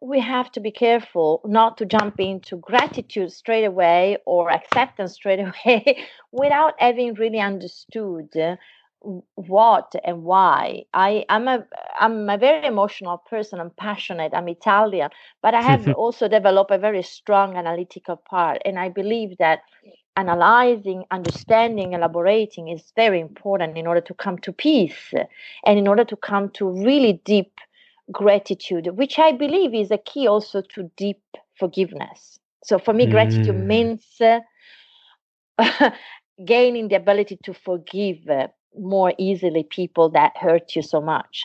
we have to be careful not to jump into gratitude straight away or acceptance straight away without having really understood uh, what and why. I i'm a i'm a very emotional person. I'm passionate. I'm italian but i have also developed a very strong analytical part and i believe that analyzing understanding elaborating is very important in order to come to peace and in order to come to really deep gratitude which i believe is a key also to deep forgiveness so for me mm. gratitude means uh, gaining the ability to forgive uh, more easily people that hurt you so much.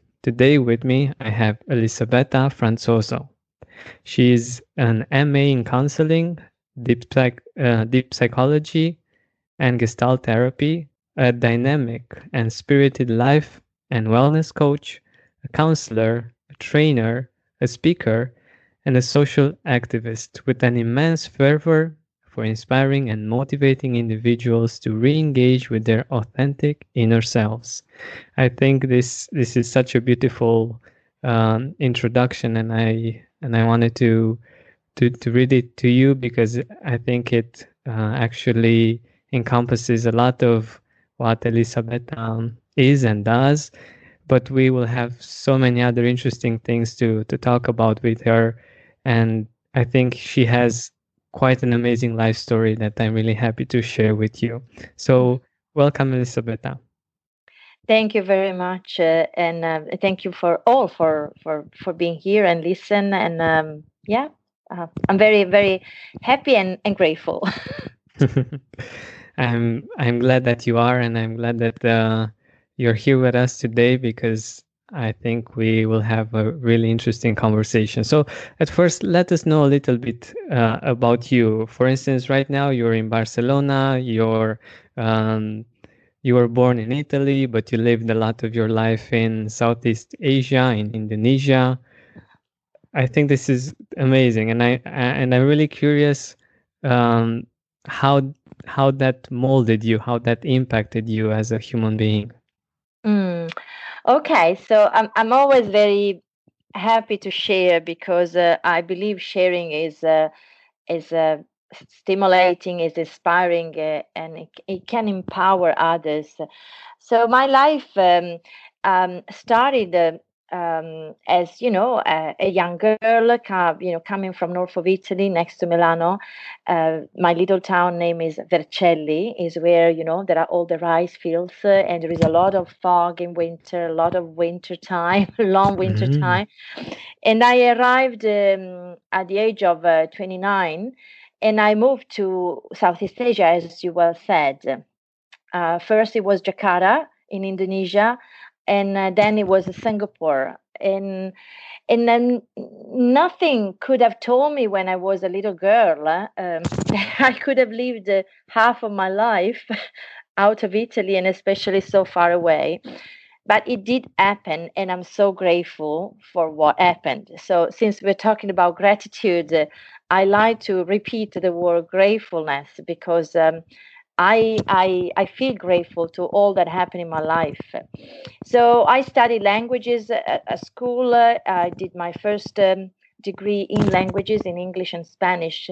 Today with me, I have Elisabetta Franzoso. She is an MA in counseling, deep, psych, uh, deep psychology, and gestalt therapy, a dynamic and spirited life and wellness coach, a counselor, a trainer, a speaker, and a social activist with an immense fervor for inspiring and motivating individuals to re-engage with their authentic inner selves. I think this this is such a beautiful um, introduction, and I and I wanted to to to read it to you because I think it uh, actually encompasses a lot of what Elizabeth um, is and does. But we will have so many other interesting things to to talk about with her, and I think she has quite an amazing life story that I'm really happy to share with you. So, welcome, Elisabetta. Thank you very much, uh, and uh, thank you for all for for for being here and listen. And um, yeah, uh, I'm very very happy and, and grateful. I'm I'm glad that you are, and I'm glad that uh, you're here with us today because I think we will have a really interesting conversation. So, at first, let us know a little bit uh, about you. For instance, right now you're in Barcelona. You're um, you were born in Italy, but you lived a lot of your life in Southeast Asia, in Indonesia. I think this is amazing, and I and I'm really curious um, how how that molded you, how that impacted you as a human being. Mm. Okay, so I'm I'm always very happy to share because uh, I believe sharing is uh, is uh, stimulating, is inspiring, uh, and it, it, can empower others. So my life um, um, started uh, um, as you know a, a young girl, you know, coming from north of Italy, next to Milano. Uh, my little town name is Vercelli, is where you know there are all the rice fields, uh, and there is a lot of fog in winter, a lot of winter time, long winter mm-hmm. time. And I arrived um, at the age of uh, 29, and I moved to Southeast Asia, as you well said. Uh, first, it was Jakarta in Indonesia and uh, then it was Singapore, and and then nothing could have told me when I was a little girl. Uh, um, I could have lived uh, half of my life out of Italy, and especially so far away. But it did happen, and I'm so grateful for what happened. So, since we're talking about gratitude, uh, I like to repeat the word gratefulness because um, I, I, I feel grateful to all that happened in my life. So I studied languages at, at school. Uh, I did my first um, degree in languages in English and Spanish.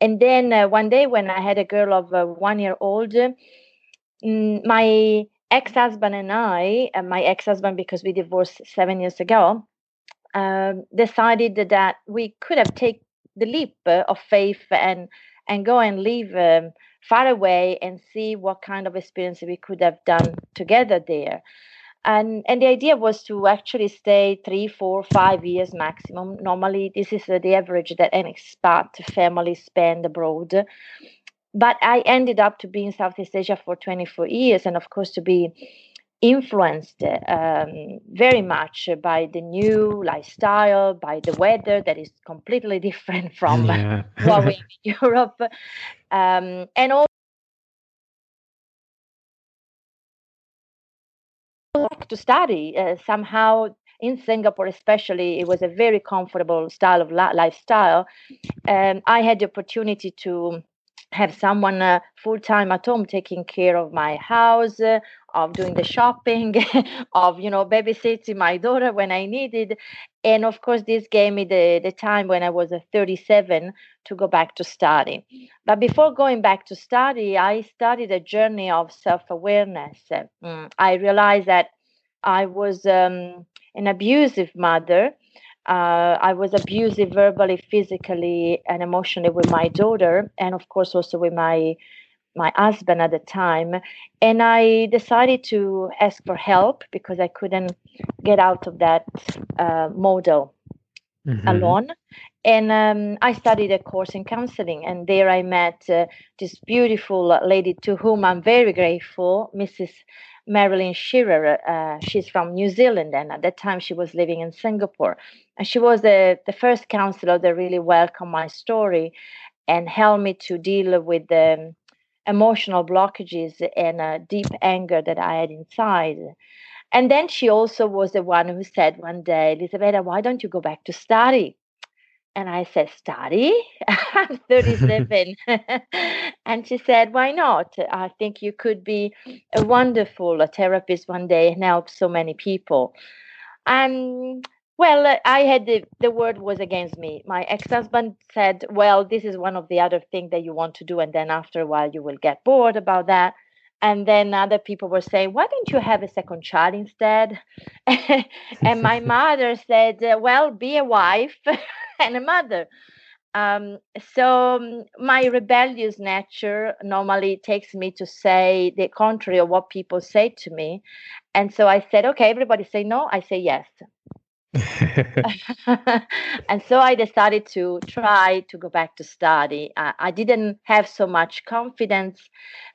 And then uh, one day, when I had a girl of uh, one year old, mm, my ex-husband and I, uh, my ex-husband because we divorced seven years ago, um, decided that we could have taken the leap of faith and and go and live. Um, far away and see what kind of experience we could have done together there. And, and the idea was to actually stay three, four, five years maximum. Normally, this is the average that an expat family spend abroad. But I ended up to be in Southeast Asia for 24 years, and of course, to be influenced um, very much by the new lifestyle, by the weather that is completely different from yeah. what we in Europe, um, and also to study uh, somehow in Singapore, especially, it was a very comfortable style of la- lifestyle. And um, I had the opportunity to have someone uh, full time at home taking care of my house, uh, of doing the shopping, of you know babysitting my daughter when I needed, and of course this gave me the the time when I was uh, 37 to go back to study. But before going back to study, I started a journey of self awareness. Mm, I realized that I was um, an abusive mother. Uh, I was abusive verbally, physically, and emotionally with my daughter, and of course also with my my husband at the time. And I decided to ask for help because I couldn't get out of that uh, model mm-hmm. alone. And um, I studied a course in counseling, and there I met uh, this beautiful lady to whom I'm very grateful, Mrs. Marilyn Shearer. Uh, she's from New Zealand, and at that time she was living in Singapore. And she was the, the first counselor that really welcomed my story and helped me to deal with the emotional blockages and uh, deep anger that I had inside. And then she also was the one who said one day, Elisabetta, why don't you go back to study? And I said, Study? I'm 37. and she said, Why not? I think you could be a wonderful therapist one day and help so many people. And well, uh, I had the, the word was against me. My ex husband said, Well, this is one of the other things that you want to do. And then after a while, you will get bored about that. And then other people were saying, Why don't you have a second child instead? and my mother said, Well, be a wife and a mother. Um, so um, my rebellious nature normally takes me to say the contrary of what people say to me. And so I said, okay, everybody say no. I say yes. and so I decided to try to go back to study. Uh, I didn't have so much confidence.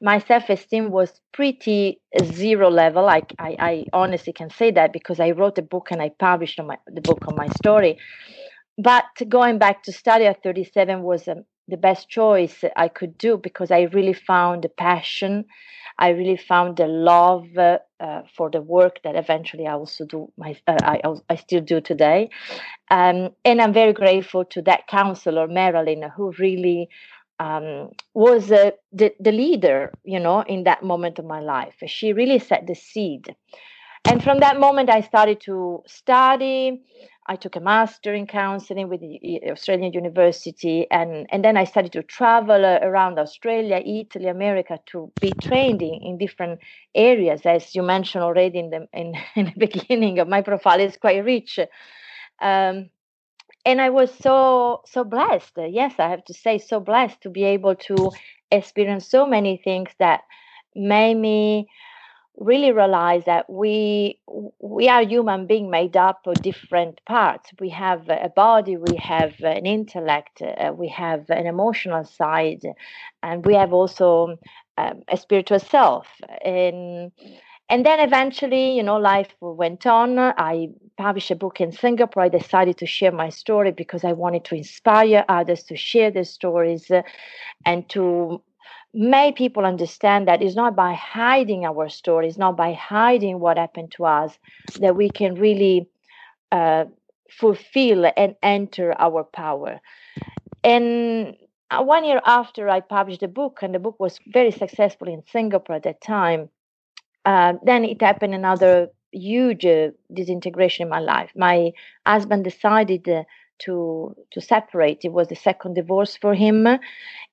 My self esteem was pretty zero level. I, I, I, honestly can say that because I wrote a book and I published my, the book on my story. But going back to study at 37 was um, the best choice I could do because I really found the passion I really found the love uh, uh, for the work that eventually I also do. My uh, I I still do today, um, and I'm very grateful to that counselor Marilyn who really um, was uh, the the leader, you know, in that moment of my life. She really set the seed, and from that moment I started to study. I took a master in counseling with the Australian University, and, and then I started to travel uh, around Australia, Italy, America to be trained in, in different areas. As you mentioned already in the in, in the beginning of my profile, is quite rich. Um, and I was so so blessed. Yes, I have to say, so blessed to be able to experience so many things that made me really realize that we we are human being made up of different parts. We have a body we have an intellect uh, we have an emotional side and we have also um, a spiritual self. And and then eventually you know life went on. I published a book in singapore. I decided to share my story because i wanted to inspire others to share their stories and to make people understand that it's not by hiding our stories, not by hiding what happened to us, that we can really uh, fulfill and enter our power. And uh, one year after I published the book, and the book was very successful in Singapore at that time, uh, then it happened another huge uh, disintegration in my life. My husband decided uh, to to separate. It was the second divorce for him,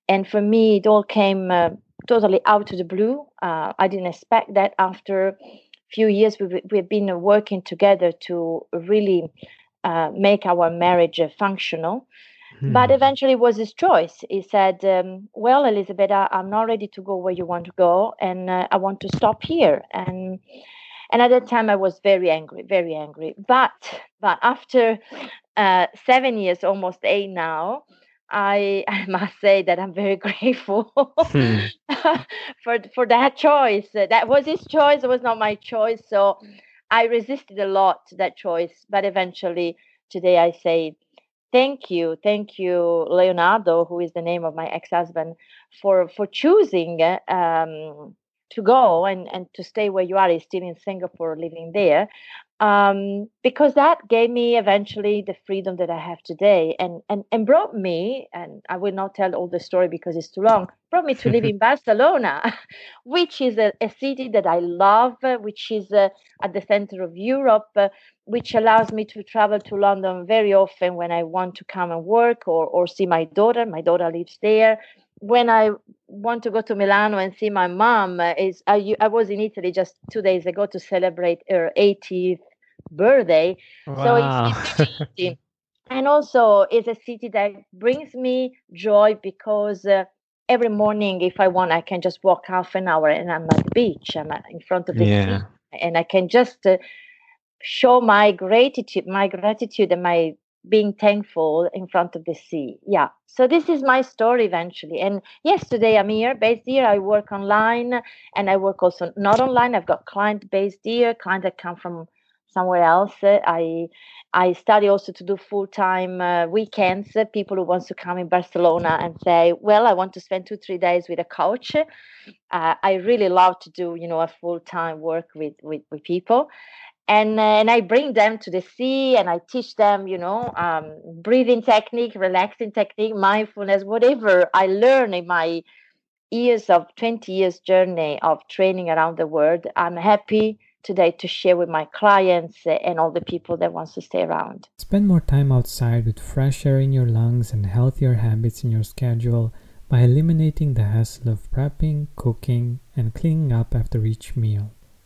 and for me, it all came uh, totally out of the blue. Uh, I didn't expect that. After a few years, we've, we've been working together to really uh, make our marriage uh, functional. Hmm. But eventually, it was his choice. He said, um, "Well, Elizabeth, I'm not ready to go where you want to go, and uh, I want to stop here." And and at that time, I was very angry, very angry. But but after uh, seven years, almost eight now, I, I must say that I'm very grateful hmm. for for that choice. That was his choice. It was not my choice. So I resisted a lot to that choice, but eventually today I say thank you, thank you, Leonardo, who is the name of my ex-husband, for for choosing um, to go and and to stay where you are. is still in Singapore, living there, um, because that gave me eventually the freedom that I have today, and and and brought me. And I will not tell all the story because it's too long. Brought me to live in Barcelona, which is a, a, city that I love, which is uh, at the center of Europe, uh, which allows me to travel to London very often when I want to come and work or or see my daughter. My daughter lives there when I want to go to Milano and see my mom, uh, is I, I was in Italy just two days ago to celebrate her 80th birthday. Wow. So it's easy. and also, it's a city that brings me joy because uh, every morning, if I want, I can just walk half an hour and I'm at the beach. I'm in front of the yeah. sea, and I can just uh, show my gratitude, my gratitude, and my being thankful in front of the sea. Yeah. So this is my story eventually. And yes, today I'm here, based here. I work online and I work also not online. I've got client based here, client that come from somewhere else. I I study also to do full time uh, weekends. People who wants to come in Barcelona and say, well, I want to spend two three days with a coach. Uh, I really love to do you know a full time work with with with people and uh, and I bring them to the sea and I teach them, you know, um, breathing technique, relaxing technique, mindfulness, whatever I learn in my years of 20 years journey of training around the world. I'm happy today to share with my clients and all the people that wants to stay around. Spend more time outside with fresh air in your lungs and healthier habits in your schedule by eliminating the hassle of prepping, cooking, and cleaning up after each meal.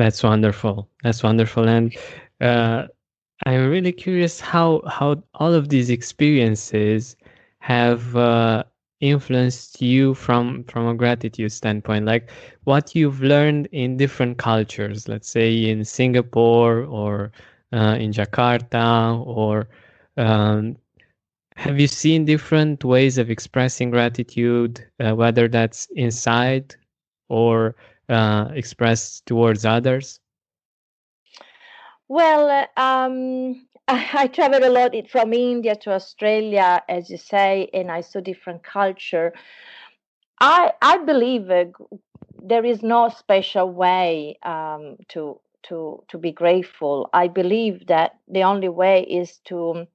That's wonderful. That's wonderful. And uh, I'm really curious how how all of these experiences have uh, influenced you from from a gratitude standpoint. Like what you've learned in different cultures. Let's say in Singapore or uh, in Jakarta or um, have you seen different ways of expressing gratitude, uh, whether that's inside or uh, expressed towards others? Well, uh, um, I, I traveled a lot from India to Australia, as you say, and I saw different culture. I I believe uh, there is no special way um, to to to be grateful. I believe that the only way is to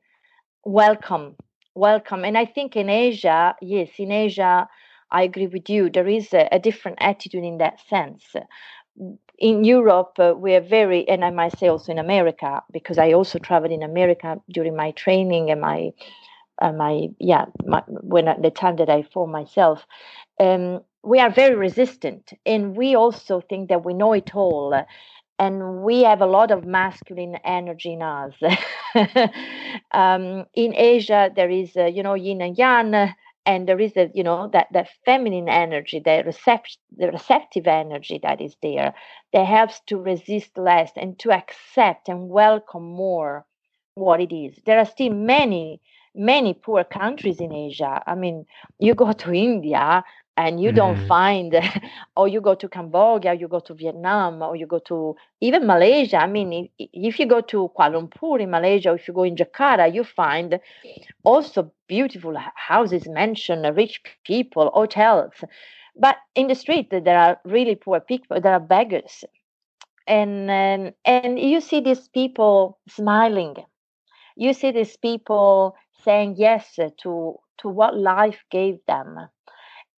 welcome welcome and i think in asia yes in asia I agree with you. There is a, a different attitude in that sense. In Europe, uh, we are very, and I might say also in America, because I also traveled in America during my training and my, uh, my yeah, my, when the time that I formed myself. Um, we are very resistant, and we also think that we know it all and we have a lot of masculine energy in us. um, in Asia, there is, uh, you know, yin and yang and there is a you know that that feminine energy the recept the receptive energy that is there that helps to resist less and to accept and welcome more what it is. There are still many many poor countries in asia. I mean you go to india and you don't Mhm. find or you go to cambodia you go to vietnam or you go to even malaysia i mean if you go to kuala lumpur in malaysia or if you go in jakarta you find also beautiful houses mansion rich people hotels. But in the street there are really poor people there are beggars. And um, and you see these people smiling. You see these people saying yes to to what life gave them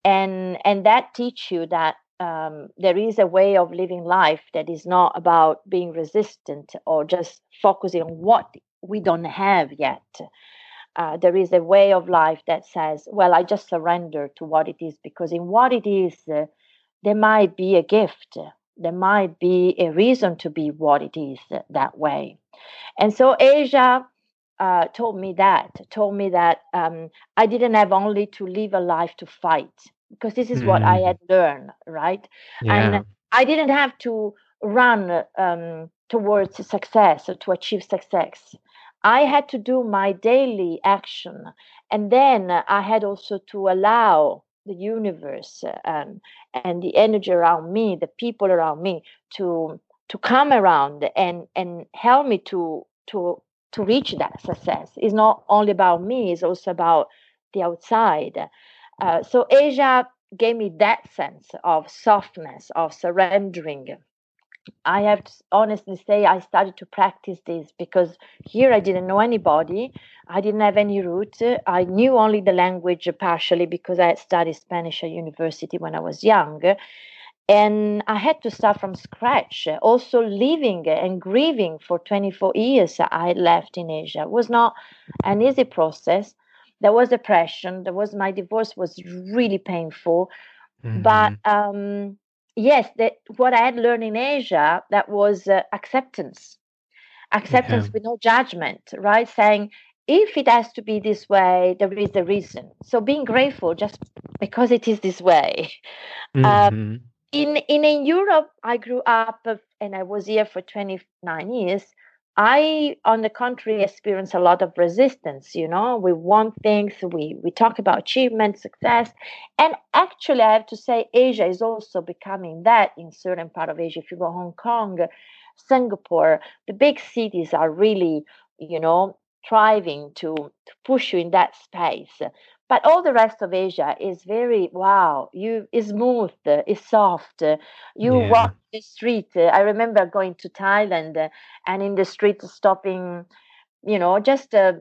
and and that teach you that um, there is a way of living life that is not about being resistant or just focusing on what we don't have yet. Uh, there is a way of life that says well i just surrender to what it is because in what it is uh, there might be a gift there might be a reason to be what it is that way. And so asia uh, told me that told me that um, i didn't have only to live a life to fight because this is what i Mm. had learned right Yeah. and i didn't have to run um, towards success or to achieve success i had to do my daily action and then i had also to allow the universe uh, um, and the energy around me the people around me to to come around and and help me to to to reach that success it's not only about me it's also about the outside uh, so asia gave me that sense of softness of surrendering i have to honestly say i started to practice this because here i didn't know anybody i didn't have any roots i knew only the language partially because i had studied spanish at university when i was young and I had to start from scratch. Also, living and grieving for 24 years, I left in Asia it was not an easy process. There was depression. There was my divorce was really painful, but Mhm. um, yes, that what I had learned in Asia that was uh, acceptance, acceptance Yeah. with no judgment, right? Saying if it has to be this way, there is a reason. So being grateful just because it is this way. Um, Mhm. in in in Europe, I grew up uh, and I was here for 29 years. I, on the contrary, experience a lot of resistance. You know, we want things, we we talk about achievement, success, and actually, I have to say, Asia is also becoming that in certain part of Asia. If you go Hong Kong, Singapore, the big cities are really, you know, thriving to to push you in that space. But all the rest of Asia is very wow. You is smooth, uh, is soft. uh, You Yeah. walk the street. uh, I remember going to Thailand and in the street stopping, you know, just uh,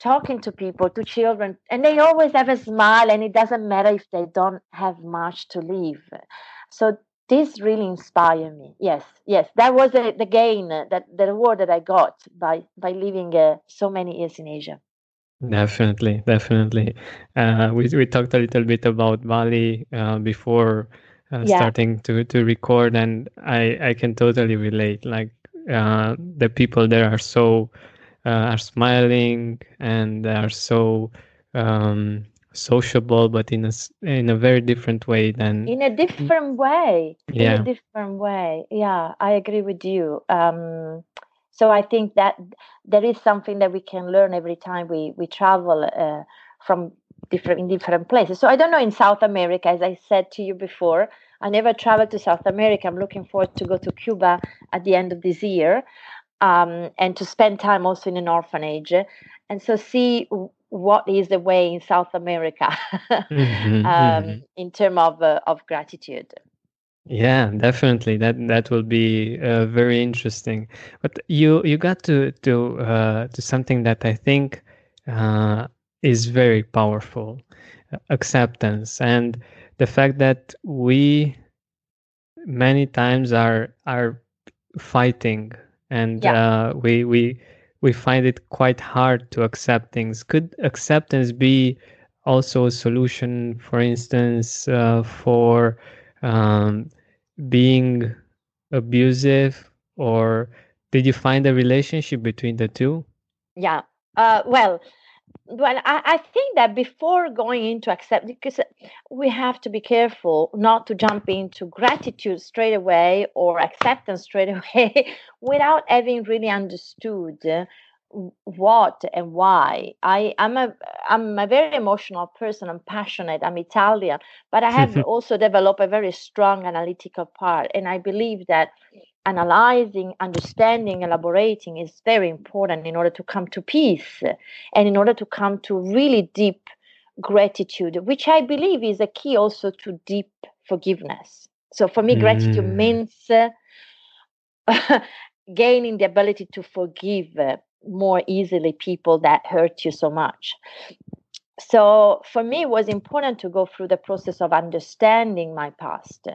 talking to people, to children, and they always have a smile, and it doesn't matter if they don't have much to live. So this really inspired me. Yes, yes, that was the, the gain, uh, that the reward that I got by by living uh, so many years in Asia. Definitely, definitely. Uh, we we talked a little bit about Bali uh, before uh, Yeah, starting to to record, and I I can totally relate. Like uh, the people there are so uh, are smiling and they are so um, sociable, but in a in a very different way than in a different way in a yeah. different way yeah i agree with you um so i think that there is something that we can learn every time we we travel uh, from different in different places. So i don't know in south america as i said to you before i never traveled to south america. I'm looking forward to go to cuba at the end of this year um, and to spend time also in an orphanage. And so see what is the way in south america hmm um, hmm in terms of uh, of gratitude Yeah, definitely. That that will be uh, very interesting. But you you got to to uh, to something that I think uh, is very powerful, uh, acceptance, and the fact that we many times are are fighting, and yeah uh, we we we find it quite hard to accept things. Could acceptance be also a solution, for instance, uh, for um, being abusive, or did you find a relationship between the two? yeah uh, well well I, I think that before going into accept because we have to be careful not to jump into gratitude straight away or acceptance straight away without having really understood what and why. I I'm a I'm a very emotional person. I'm passionate. I'm Italian, but I have also developed a very strong analytical part, and I believe that analyzing, understanding, elaborating is very important in order to come to peace and in order to come to really deep gratitude, which I believe is a key also to deep forgiveness. So for me, mm. gratitude means uh, gaining the ability to forgive more easily people that hurt you so much. So for me, it was important to go through the process of understanding my past.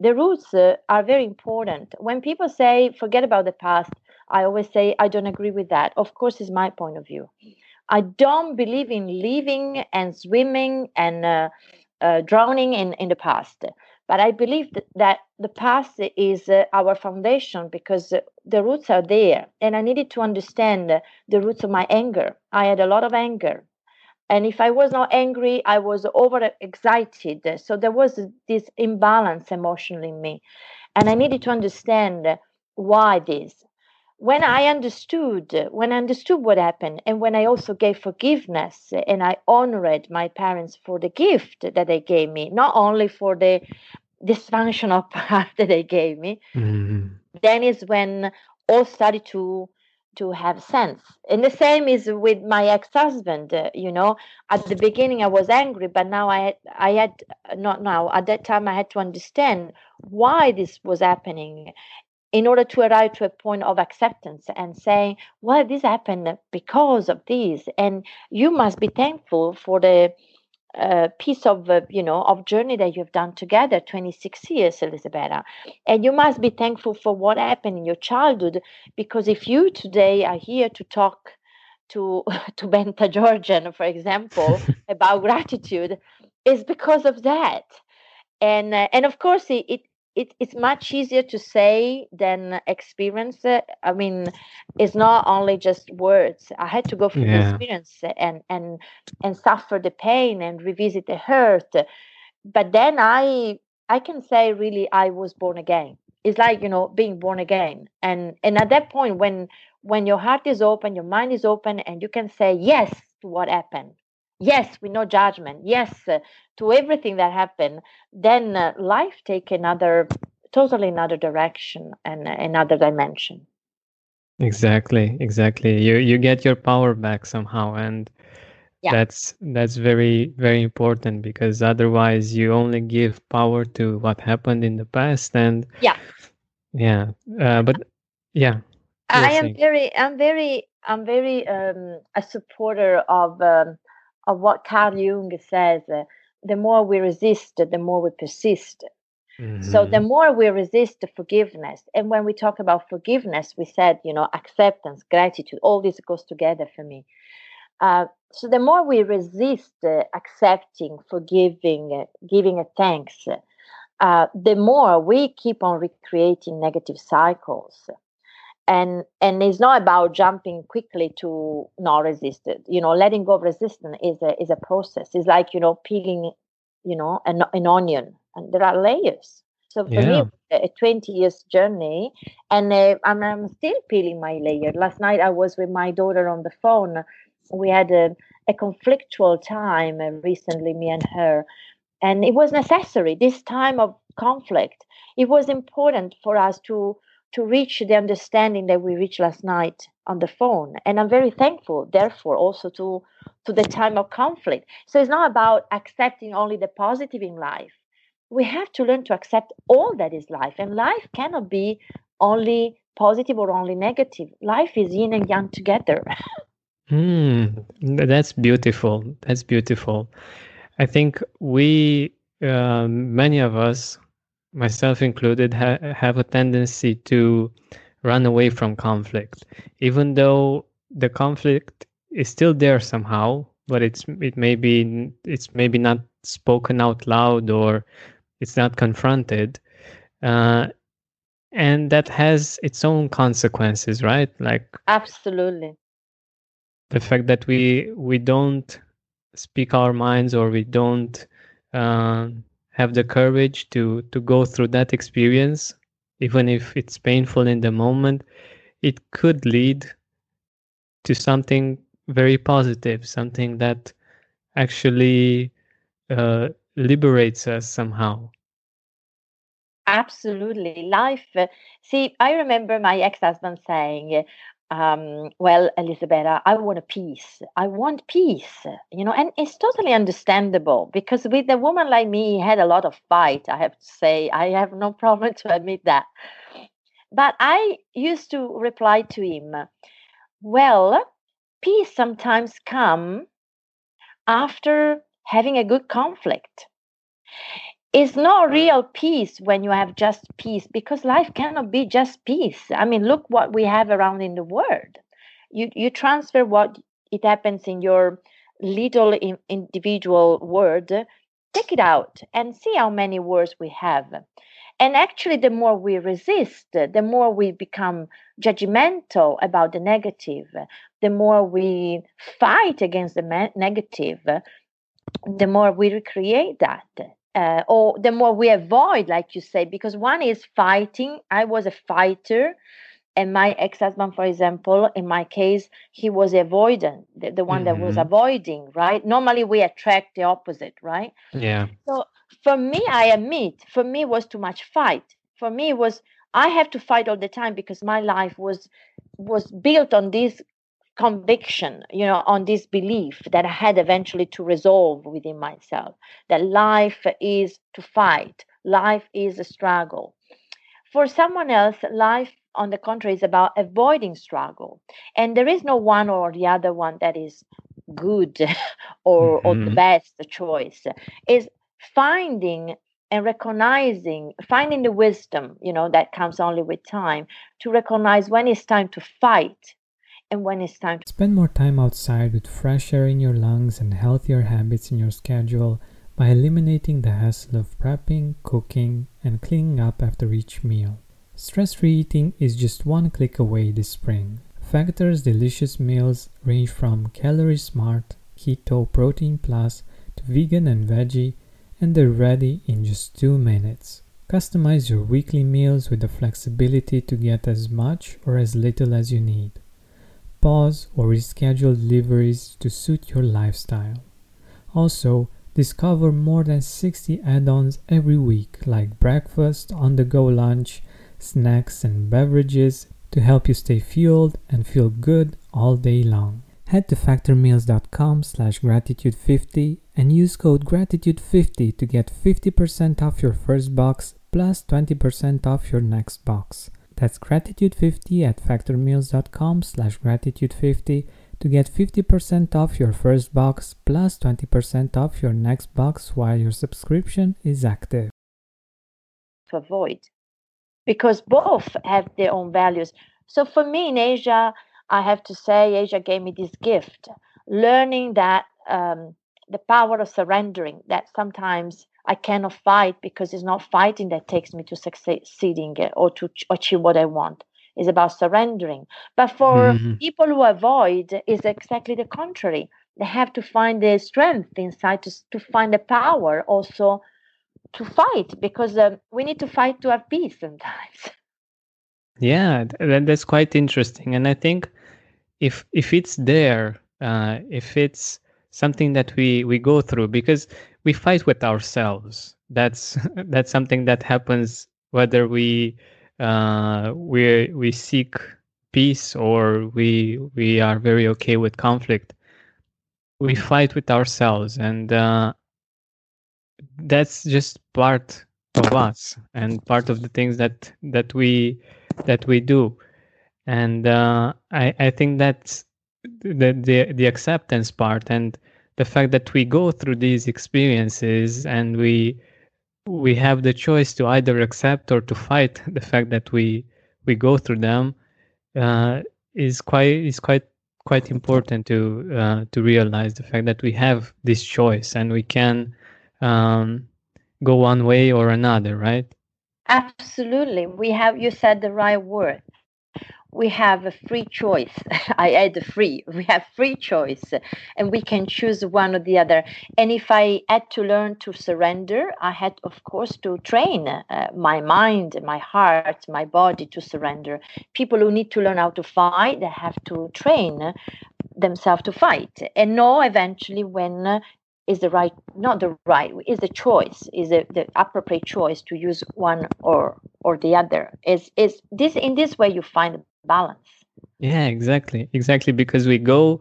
The roots uh, are very important. When people say, forget about the past, I always say, I don't agree with that. Of course, is my point of view. I don't believe in living and swimming and uh, uh, drowning in, in the past. But I believe that, that the past is uh, our foundation because uh, the roots are there. And I needed to understand the roots of my anger. I had a lot of anger. And if I was not angry, I was over excited. So there was this imbalance emotionally in me. And I needed to understand why this when I understood, when I understood what happened, and when I also gave forgiveness and I honored my parents for the gift that they gave me, not only for the dysfunctional part that they gave me, mm-hmm. then is when all started to to have sense. And the same is with my ex-husband. Uh, you know, at the beginning I was angry, but now I had, I had not now at that time I had to understand why this was happening in order to arrive to a point of acceptance and saying, well, this happened because of this. And you must be thankful for the uh, piece of, uh, you know, of journey that you've done together, 26 years, Elisabetta. And you must be thankful for what happened in your childhood, because if you today are here to talk to, to Benta Georgian, for example, about gratitude, is because of that. And, uh, and of course, it, it it, it's much easier to say than experience it. I mean, it's not only just words. I had to go through yeah. the experience and and and suffer the pain and revisit the hurt. But then I I can say really I was born again. It's like you know being born again. And and at that point when when your heart is open, your mind is open, and you can say yes to what happened yes with no judgment. Yes uh, to everything that happened then uh, life take another totally another direction and uh, another dimension. Exactly exactly. You you get your power back somehow and yeah. that's that's very very important because otherwise you only give power to what happened in the past and yeah. Yeah uh, but yeah i am very i'm very i'm very um, a supporter of um, of what Carl Jung says uh, the more we resist, the more we persist. Mm-hmm. So the mm-hmm. more we resist forgiveness, and when we talk about forgiveness, we said, you know, acceptance, gratitude, all this goes together for me. Uh, so the more we resist uh, accepting, forgiving, uh, giving a thanks, uh, the more we keep on recreating negative cycles and and it's not about jumping quickly to not resist it. You know letting go of resistance is a is a process. It's like you know peeling you know an, an onion and there are layers. So for yeah. me a 20 years journey and uh, I'm, I'm still peeling my layer. Last night i was with my daughter on the phone. We had a, a conflictual time uh, recently me and her. And it was necessary this time of conflict. It was important for us to to reach the understanding that we reached last night on the phone. And i'm very thankful therefore also to to the time of conflict. So it's not about accepting only the positive in life. We have to learn to accept all that is life and life cannot be only positive or only negative. Life is yin and yang together. Mm, that's beautiful that's beautiful. I think we uh, many of us myself included, ha- have a tendency to run away from conflict, even though the conflict is still there somehow, but it's it may be it's maybe not spoken out loud or it's not confronted, uh, and that has its own consequences, right? Like absolutely the fact that we we don't speak our minds or we don't uh, have the courage to to go through that experience even if it's painful in the moment it could lead to something very positive, something that actually uh, liberates us somehow. Absolutely. Life. Uh, see, I remember my ex husband saying, um, well, Elisabetta, I want a peace. I want peace, you know, and it's totally understandable because with a woman like me, he had a lot of fight. I have to say, I have no problem to admit that. But I used to reply to him, well, peace sometimes come after having a good conflict it's not real peace when you have just peace because life cannot be just peace. I mean look what we have around in the world. You you transfer what it happens in your little in, individual world take it out and see how many words we have. And actually the more we resist the more we become judgmental about the negative the more we fight against the negative the more we recreate that uh, or the more we avoid, like you say, because one is fighting. I was a fighter, and my ex-husband, for example, in my case, he was avoidant, the, the one mm-hmm. that was mm-hmm. avoiding. Right? Normally, we attract the opposite, right? Yeah. So for me, I admit, for me, it was too much fight. For me, it was I have to fight all the time because my life was was built on this conviction, you know, on this belief that I had eventually to resolve within myself that life is to fight, life is a struggle. For someone else, life, on the contrary, is about avoiding struggle. And there is no one or the other one that is good or, mm-hmm. or the mm-hmm. best choice. Is finding and recognizing finding the wisdom you know that comes only with time to recognize when it's time to fight and when it's time to spend more time outside with fresh air in your lungs and healthier habits in your schedule by eliminating the hassle of prepping, cooking, and cleaning up after each meal. Stress free eating is just one click away this spring. Factor's delicious meals range from calorie smart, keto, protein plus to vegan and veggie, and they're ready in just two minutes. Customize your weekly meals with the flexibility to get as much or as little as you need pause or reschedule deliveries to suit your lifestyle. Also, discover more than 60 add ons every week, like breakfast, on the go lunch, snacks, and beverages to help you stay fueled and feel good all day long. Head to factormeals.com slash gratitude50 and use code gratitude50 to get 50% off your first box plus 20% off your next box. That's gratitude50 at factormeals.com slash gratitude50 to get 50% off your first box plus 20% off your next box while your subscription is active. To avoid because both have their own values. So for me in Asia, I have to say, Asia gave me this gift, learning that um, the power of surrendering, that sometimes I cannot fight because it's not fighting that takes me to succeeding or to achieve what I want. It's about surrendering. But for mm-hmm. people who avoid, is exactly the contrary. They have to find the strength inside to, to find the power also to fight because um, we need to fight to have peace sometimes. Yeah, that's quite interesting, and I think if if it's there, uh, if it's something that we we go through, because we fight with ourselves. That's that's something that happens whether we uh, we we seek peace or we we are very okay with conflict. We fight with ourselves, and uh, that's just part of us and part of the things that that we that we do. And uh, I I think that's the the the acceptance part and the fact that we go through these experiences and we we have the choice to either accept or to fight the fact that we we go through them uh, is quite is quite quite important to uh, to realize the fact that we have this choice and we can um, go one way or another right? Absolutely. We have you said the right word we have a free choice. I add the free. We have free choice, and we can choose one or the other. And if I had to learn to surrender, I had, of course, to train uh, my mind, my heart, my body to surrender. People who need to learn how to fight, they have to train themselves to fight and know eventually when is the right not the right is the choice is the, the appropriate choice to use one or or the other. Is is this in this way you find balance. Yeah exactly exactly because we go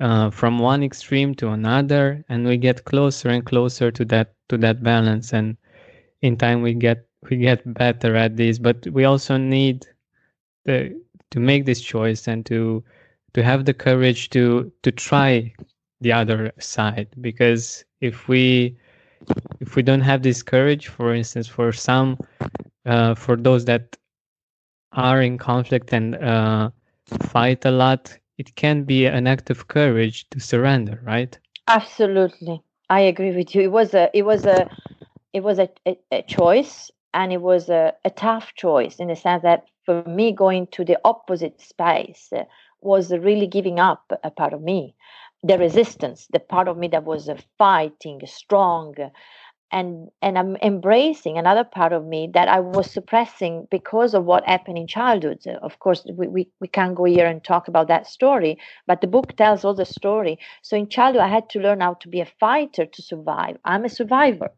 uh, from one extreme to another and we get closer and closer to that to that balance and in time we get we get better at this. But we also need the to make this choice and to to have the courage to to try the other side because if we if we don't have this courage for instance for some uh, for those that are in conflict and uh, fight a lot it can be an act of courage to surrender right? Absolutely. I agree with you. It was a it was a it was a, a, a choice and it was a, a tough choice in the sense that for me going to the opposite space was really giving up a part of me the resistance, the part of me that was uh, fighting, strong, and and I'm embracing another part of me that I was suppressing because of what happened in childhood. Of course, we, we, we can't go here and talk about that story, but the book tells all the story. So in childhood, I had to learn how to be a fighter to survive. I'm a survivor.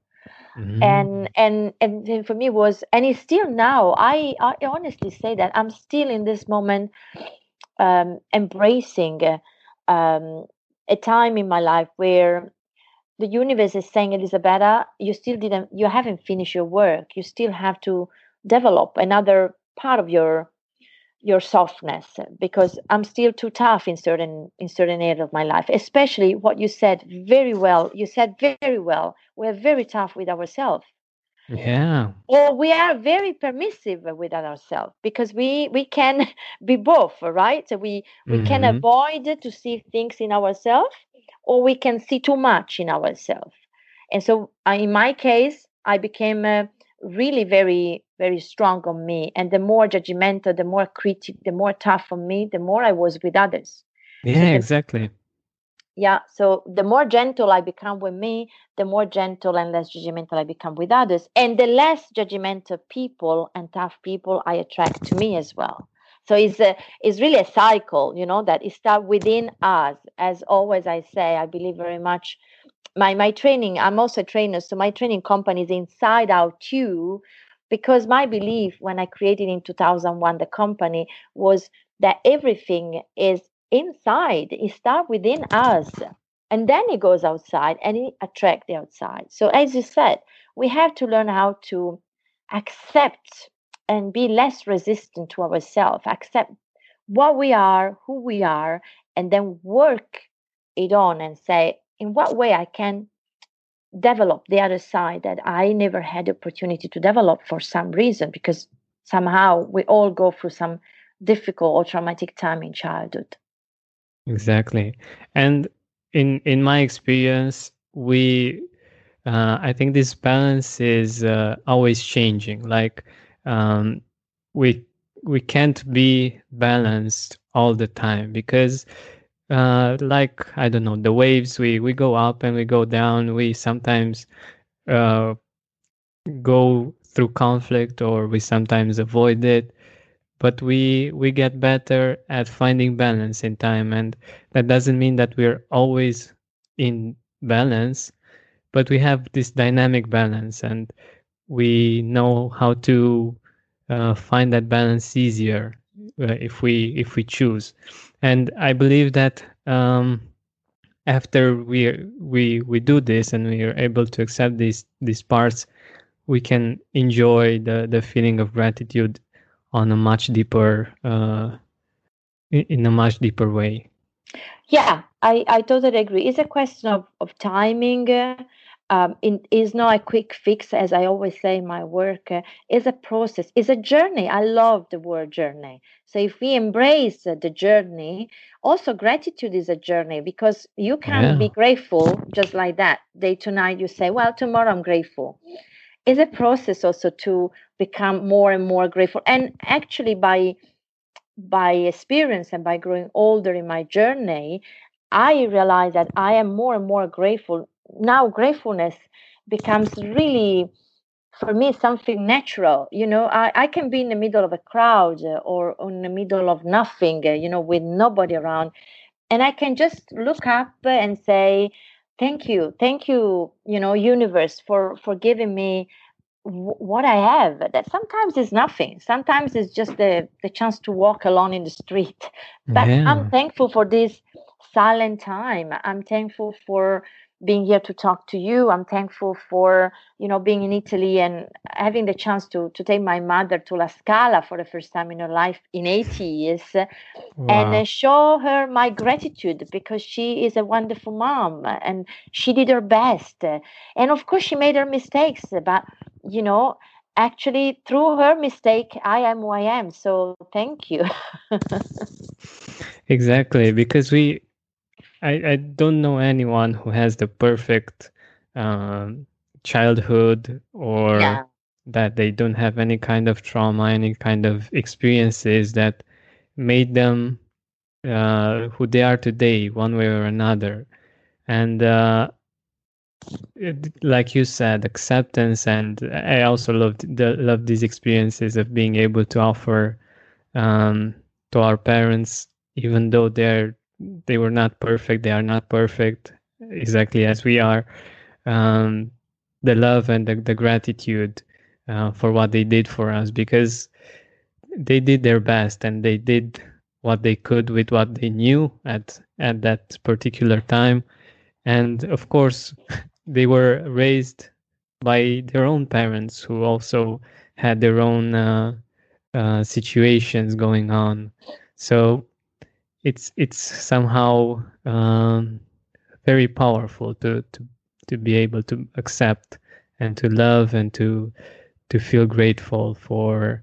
Mm-hmm. And and and for me was and it's still now I, I honestly say that I'm still in this moment um, embracing um, a time in my life where the universe is saying elisabetta you still didn't you haven't finished your work. You still have to develop another part of your your softness because i'm still too tough in certain in certain areas of my life. Especially what you said very well you said very well we're very tough with ourselves yeah. Or we are very permissive with ourselves because we we can be both right? So we we mm-hmm. can avoid to see things in ourselves or we can see too much in ourselves. And so uh, in my case i became uh, really very very strong on me and the more judgmental the more critic the more tough on me the more i was with others. Yeah so the, exactly yeah so the more gentle i become with me the more gentle and less judgmental i become with others and the less judgmental people and tough people i attract to me as well. So it's a, it's really a cycle you know that it starts within us. As always i say i believe very much my my training i'm also a trainer so my training company is inside out too because my belief when i created in 2001 the company was that everything is inside it starts within us and then it goes outside and it attracts the outside. So as you said we have to learn how to accept and be less resistant to ourselves accept what we are who we are and then work it on and say in what way i can develop the other side that i never had the opportunity to develop for some reason because somehow we all go through some difficult or traumatic time in childhood Exactly. And in in my experience, we uh, I think this balance is uh, always changing. Like um, we we can't be balanced all the time because uh, like I don't know the waves we we go up and we go down. We sometimes uh, go through conflict or we sometimes avoid it but we we get better at finding balance in time. And that doesn't mean that we're always in balance but we have this dynamic balance and we know how to uh, find that balance easier uh, if we if we choose. And i believe that um, after we we we do this and we are able to accept these these parts we can enjoy the the feeling of gratitude on a much deeper uh, in a much deeper way. Yeah i i totally agree. It's a question of of timing uh, um, it is not a quick fix as i always say in my work uh, it's a process it's a journey. I love the word journey. So if we embrace uh, the journey also gratitude is a journey because you can yeah. be grateful just like that. Day to night you say well tomorrow i'm grateful. It's a process also to become more and more grateful and actually by by experience and by growing older in my journey, I realize that I am more and more grateful. Now, gratefulness becomes really, for me, something natural. You know, I, I can be in the middle of a crowd uh, or in the middle of nothing, uh, you know, with nobody around. And I can just look up and say, thank you thank you you know universe for for giving me what I have that sometimes is nothing. Sometimes it's just the, the chance to walk alone in the street. But yeah. I'm thankful for this silent time. I'm thankful for being here to talk to you. I'm thankful for you know being in Italy and having the chance to to take my mother to La Scala for the first time in her life in 80 years, wow. and show her my gratitude because she is a wonderful mom and she did her best. And of course, she made her mistakes, but you know actually through her mistake i am who i am so thank you exactly because we I, I don't know anyone who has the perfect um, childhood or yeah. that they don't have any kind of trauma any kind of experiences that made them uh, who they are today one way or another and uh, like you said acceptance and i also loved the love these experiences of being able to offer um, to our parents even though they're they were not perfect they are not perfect exactly as we are um, the love and the, the gratitude uh, for what they did for us because they did their best and they did what they could with what they knew at at that particular time. And of course they were raised by their own parents who also had their own uh, uh, situations going on. So it's it's somehow um, very powerful to, to to be able to accept and to love and to to feel grateful for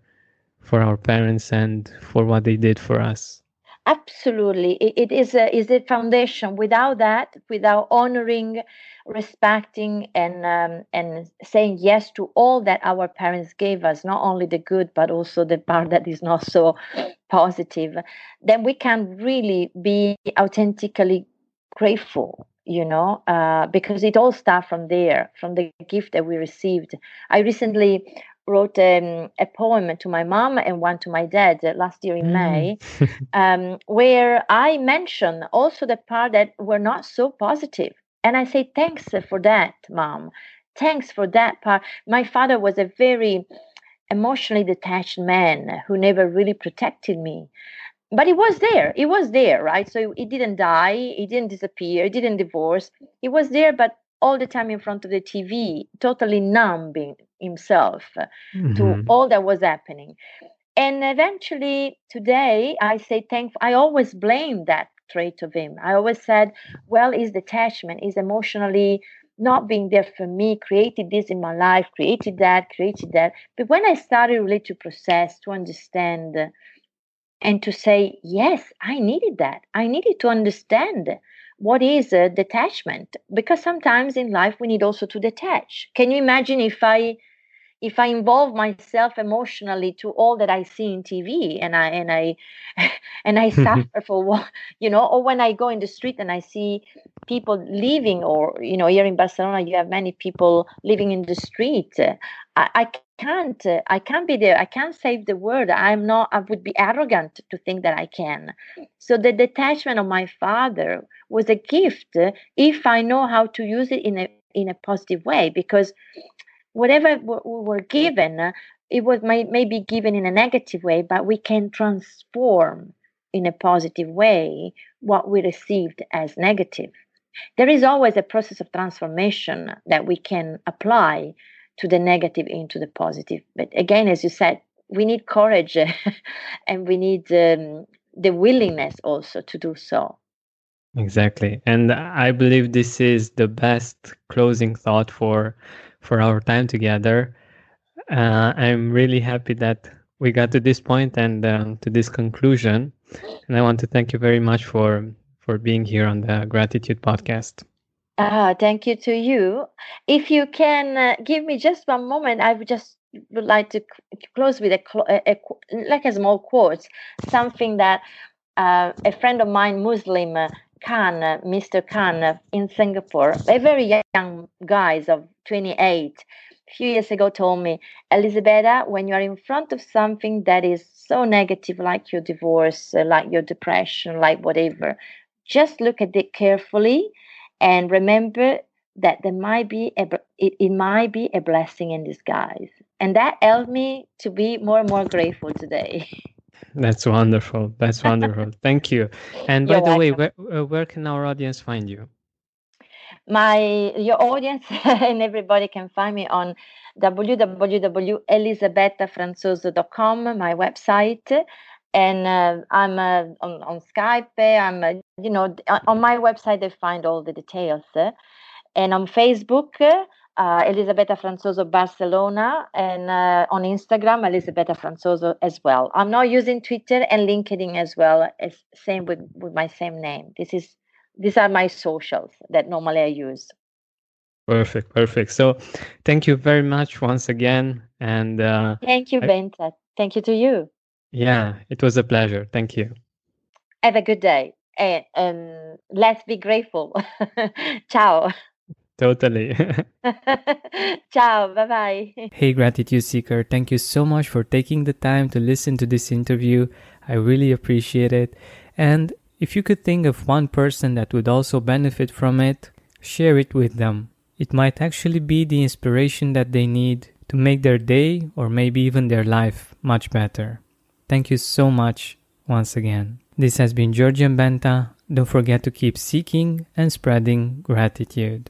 for our parents and for what they did for us. Absolutely. It, it is a is a foundation. Without that without honoring respecting and um, and saying yes to all that our parents gave us not only the good but also the part that is not so positive then we can really be authentically grateful you know uh, because it all starts from there from the gift that we received i recently wrote um, a poem to my mom and one to my dad last year in mm. May, um, where I mention also the part that were not so positive. And I say, thanks for that, mom. Thanks for that part. My father was a very emotionally detached man who never really protected me. But he was there. He was there, right? So he didn't die. He didn't disappear. He didn't divorce. He was there, but all the time in front of the TV, totally numbing himself mm-hmm. to all that was happening. And eventually today I say thank I always blame that trait of him. I always said, well, his detachment is emotionally not being there for me, created this in my life, created that, created that. But when I started really to process, to understand, and to say, yes, I needed that. I needed to understand what is detachment because sometimes in life we need also to detach can you imagine if i if I involve myself emotionally to all that I see in TV and I and I and I suffer for what you know, or when I go in the street and I see people living, or you know, here in Barcelona you have many people living in the street. I, I can't I can't be there. I can't save the world. I'm not. I would be arrogant to think that I can. So the detachment of my father was a gift if I know how to use it in a in a positive way because whatever we were given, uh, it was may, maybe given in a negative way, but we can transform in a positive way what we received as negative. There is always a process of transformation that we can apply to the negative into the positive. But again, as you said, we need courage and we need um, the willingness also to do so. Exactly. And I believe this is the best closing thought for for our time together. Uh, I'm really happy that we got to this point and um, to this conclusion. And I want to thank you very much for for being here on the Gratitude Podcast. Uh, thank you to you. If you can uh, give me just one moment, I would just would like to close with a, a, a like a small quote, something that uh, a friend of mine, Muslim Khan, uh, Mr. Khan uh, in Singapore, a very young guys of 28, a few years ago told me, Elisabetta, when you are in front of something that is so negative, like your divorce, uh, like your depression, like whatever, just look at it carefully and remember that there might be a it, it might be a blessing in disguise. And that helped me to be more and more grateful today that's wonderful. That's wonderful. Thank you. And You're by the welcome. way where, uh, where can our audience find you? My your audience and everybody can find me on www.elisabettafranzoso.com my website. And uh, I'm uh, on, on Skype. I'm, uh, you know, on my website they find all the details. And on Facebook, uh, Elisabetta Franzoso Barcelona, and uh, on Instagram, Elisabetta Franzoso as well. I'm now using Twitter and LinkedIn as well, as same with, with my same name. This is these are my socials that normally I use. Perfect, perfect. So, thank you very much once again, and uh, thank you, Benta. Thank you to you. Yeah, it was a pleasure. Thank you. Have a good day, and um, let's be grateful. Ciao. Totally. Ciao. Bye bye. Hey, Gratitude Seeker. Thank you so much for taking the time to listen to this interview. I really appreciate it. And if you could think of one person that would also benefit from it, share it with them. It might actually be the inspiration that they need to make their day or maybe even their life much better. Thank you so much once again. This has been Georgian Benta. Don't forget to keep seeking and spreading gratitude.